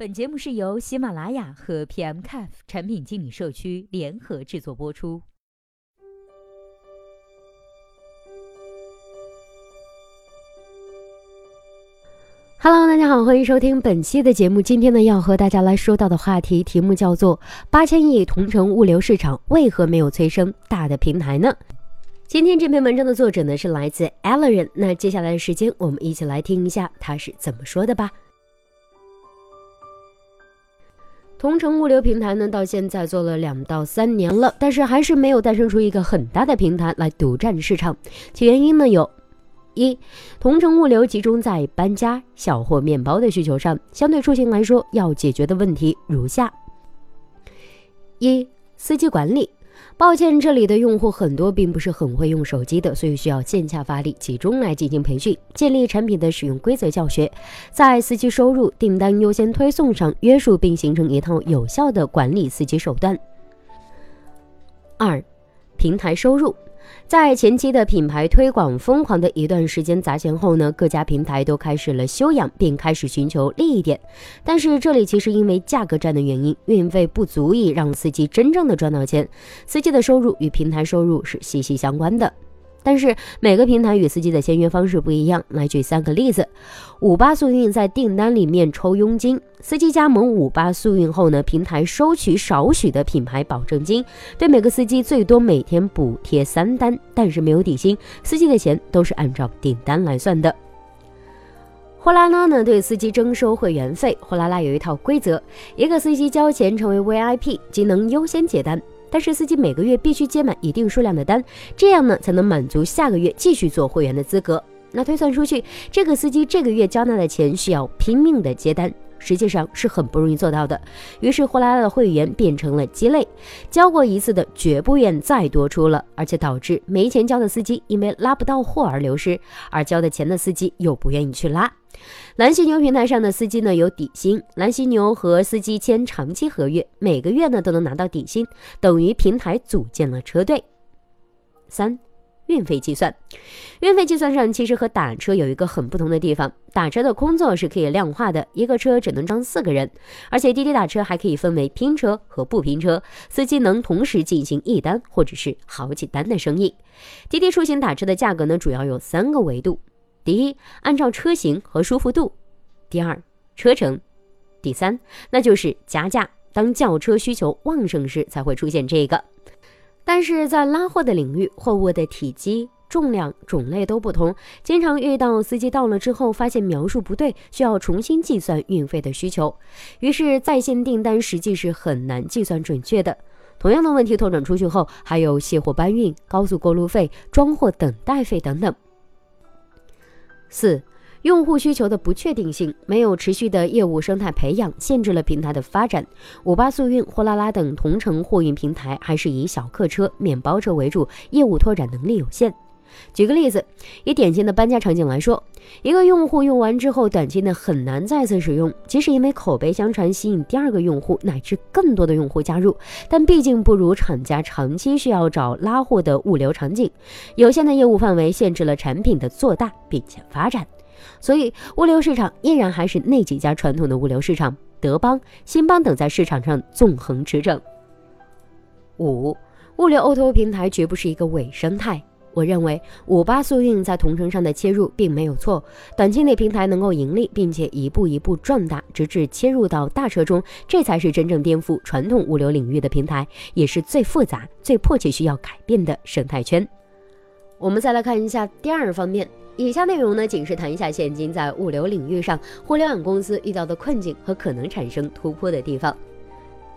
本节目是由喜马拉雅和 PMCAF 产品经理社区联合制作播出。Hello，大家好，欢迎收听本期的节目。今天呢，要和大家来说到的话题题目叫做“八千亿同城物流市场为何没有催生大的平台呢？”今天这篇文章的作者呢是来自 Allen 那接下来的时间，我们一起来听一下他是怎么说的吧。同城物流平台呢，到现在做了两到三年了，但是还是没有诞生出一个很大的平台来独占市场。其原因呢有。一，同城物流集中在搬家、小货、面包的需求上，相对出行来说，要解决的问题如下：一、司机管理。抱歉，这里的用户很多并不是很会用手机的，所以需要线下发力，集中来进行培训，建立产品的使用规则教学，在司机收入、订单优先推送上约束，并形成一套有效的管理司机手段。二、平台收入。在前期的品牌推广疯狂的一段时间砸钱后呢，各家平台都开始了修养，并开始寻求利益点。但是这里其实因为价格战的原因，运费不足以让司机真正的赚到钱，司机的收入与平台收入是息息相关的。但是每个平台与司机的签约方式不一样。来举三个例子：五八速运在订单里面抽佣金，司机加盟五八速运后呢，平台收取少许的品牌保证金，对每个司机最多每天补贴三单，但是没有底薪，司机的钱都是按照订单来算的。货拉拉呢对司机征收会员费，货拉拉有一套规则：一个司机交钱成为 VIP，即能优先结单。但是司机每个月必须接满一定数量的单，这样呢才能满足下个月继续做会员的资格。那推算出去，这个司机这个月交纳的钱需要拼命的接单，实际上是很不容易做到的。于是货拉拉的会员变成了鸡肋，交过一次的绝不愿再多出了，而且导致没钱交的司机因为拉不到货而流失，而交的钱的司机又不愿意去拉。蓝犀牛平台上的司机呢有底薪，蓝犀牛和司机签长期合约，每个月呢都能拿到底薪，等于平台组建了车队。三，运费计算，运费计算上其实和打车有一个很不同的地方，打车的空座是可以量化的，一个车只能装四个人，而且滴滴打车还可以分为拼车和不拼车，司机能同时进行一单或者是好几单的生意。滴滴出行打车的价格呢主要有三个维度。第一，按照车型和舒服度；第二，车程；第三，那就是加价。当轿车需求旺盛时，才会出现这个。但是在拉货的领域，货物的体积、重量、种类都不同，经常遇到司机到了之后发现描述不对，需要重新计算运费的需求。于是在线订单实际是很难计算准确的。同样的问题拓展出去后，还有卸货搬运、高速过路费、装货等待费等等。四、用户需求的不确定性，没有持续的业务生态培养，限制了平台的发展。五八速运、货拉拉等同城货运平台还是以小客车、面包车为主，业务拓展能力有限。举个例子，以典型的搬家场景来说，一个用户用完之后，短期内很难再次使用，即使因为口碑相传吸引第二个用户乃至更多的用户加入，但毕竟不如厂家长期需要找拉货的物流场景，有限的业务范围限制了产品的做大并且发展，所以物流市场依然还是那几家传统的物流市场，德邦、新邦等在市场上纵横驰骋。五，物流 O2O 平台绝不是一个伪生态。我认为五八速运在同城上的切入并没有错，短期内平台能够盈利，并且一步一步壮大，直至切入到大车中，这才是真正颠覆传统物流领域的平台，也是最复杂、最迫切需要改变的生态圈。我们再来看一下第二方面，以下内容呢，仅是谈一下现今在物流领域上互联网公司遇到的困境和可能产生突破的地方。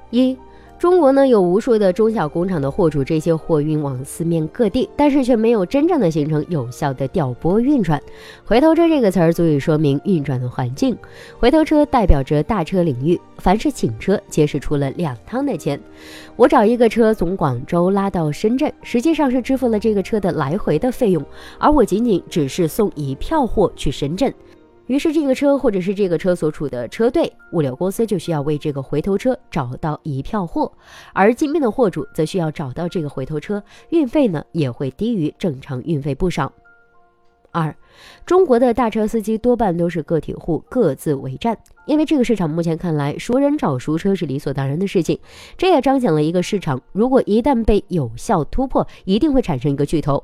一中国呢有无数的中小工厂的货主，这些货运往四面各地，但是却没有真正的形成有效的调拨运转。回头车这个词儿足以说明运转的环境。回头车代表着大车领域，凡是请车皆是出了两趟的钱。我找一个车从广州拉到深圳，实际上是支付了这个车的来回的费用，而我仅仅只是送一票货去深圳。于是，这个车或者是这个车所处的车队，物流公司就需要为这个回头车找到一票货，而金边的货主则需要找到这个回头车，运费呢也会低于正常运费不少。二，中国的大车司机多半都是个体户，各自为战。因为这个市场目前看来，熟人找熟车是理所当然的事情。这也彰显了一个市场，如果一旦被有效突破，一定会产生一个巨头。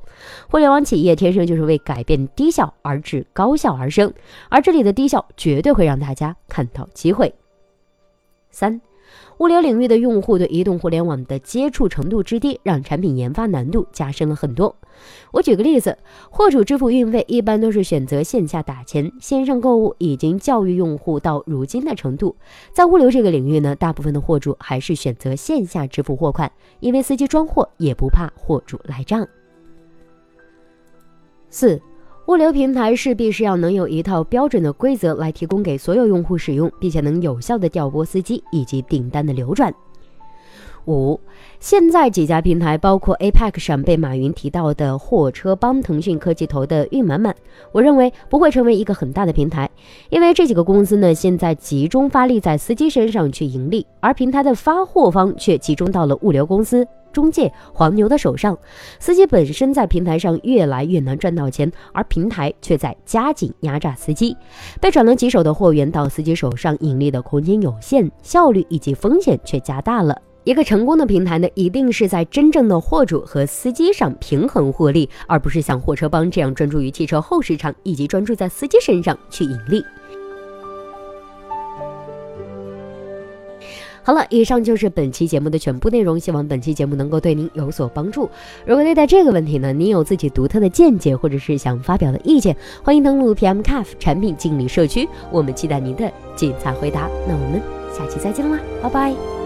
互联网企业天生就是为改变低效而至高效而生，而这里的低效绝对会让大家看到机会。三。物流领域的用户对移动互联网的接触程度之低，让产品研发难度加深了很多。我举个例子，货主支付运费一般都是选择线下打钱，线上购物已经教育用户到如今的程度。在物流这个领域呢，大部分的货主还是选择线下支付货款，因为司机装货也不怕货主赖账。四。物流平台势必是要能有一套标准的规则来提供给所有用户使用，并且能有效的调拨司机以及订单的流转。五，现在几家平台，包括 APEC 上被马云提到的货车帮、腾讯科技投的运满满，我认为不会成为一个很大的平台，因为这几个公司呢，现在集中发力在司机身上去盈利，而平台的发货方却集中到了物流公司。中介黄牛的手上，司机本身在平台上越来越难赚到钱，而平台却在加紧压榨司机。被转了几手的货源到司机手上，盈利的空间有限，效率以及风险却加大了。一个成功的平台呢，一定是在真正的货主和司机上平衡获利，而不是像货车帮这样专注于汽车后市场以及专注在司机身上去盈利。好了，以上就是本期节目的全部内容。希望本期节目能够对您有所帮助。如果对待这个问题呢，您有自己独特的见解，或者是想发表的意见，欢迎登录 PMCAF 产品经理社区，我们期待您的精彩回答。那我们下期再见啦，拜拜。